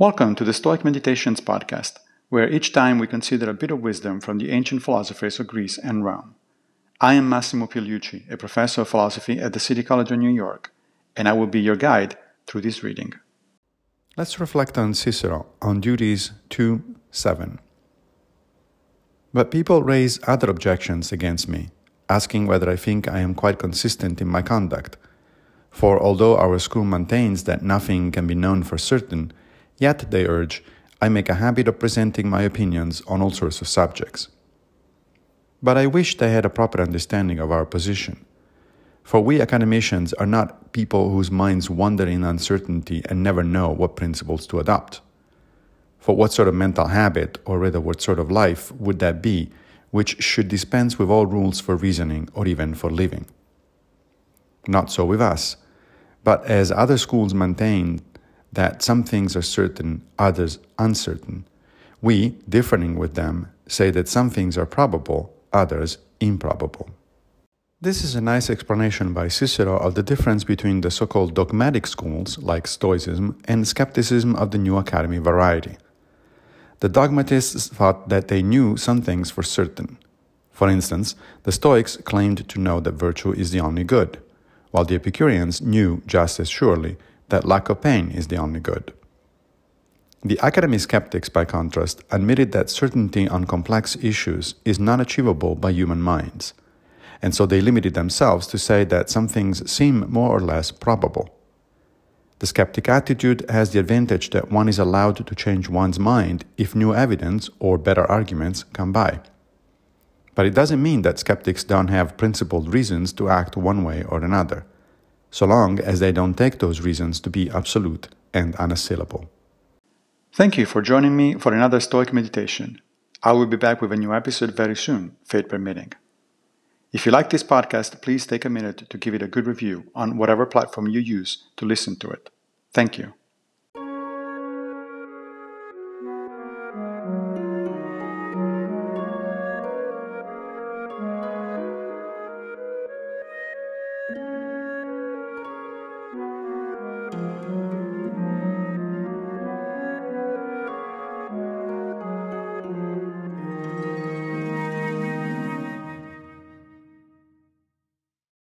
Welcome to the Stoic Meditations podcast, where each time we consider a bit of wisdom from the ancient philosophers of Greece and Rome. I am Massimo Pigliucci, a professor of philosophy at the City College of New York, and I will be your guide through this reading. Let's reflect on Cicero on Duties 2 7. But people raise other objections against me, asking whether I think I am quite consistent in my conduct. For although our school maintains that nothing can be known for certain, Yet, they urge, I make a habit of presenting my opinions on all sorts of subjects. But I wish they had a proper understanding of our position. For we academicians are not people whose minds wander in uncertainty and never know what principles to adopt. For what sort of mental habit, or rather what sort of life, would that be which should dispense with all rules for reasoning or even for living? Not so with us, but as other schools maintain that some things are certain, others uncertain. We, differing with them, say that some things are probable, others improbable. This is a nice explanation by Cicero of the difference between the so called dogmatic schools, like Stoicism, and skepticism of the New Academy variety. The dogmatists thought that they knew some things for certain. For instance, the Stoics claimed to know that virtue is the only good, while the Epicureans knew just as surely that lack of pain is the only good. The academy skeptics, by contrast, admitted that certainty on complex issues is not achievable by human minds, and so they limited themselves to say that some things seem more or less probable. The skeptic attitude has the advantage that one is allowed to change one's mind if new evidence or better arguments come by. But it doesn't mean that skeptics don't have principled reasons to act one way or another so long as they don't take those reasons to be absolute and unassailable. Thank you for joining me for another Stoic meditation. I will be back with a new episode very soon, fate permitting. If you like this podcast, please take a minute to give it a good review on whatever platform you use to listen to it. Thank you.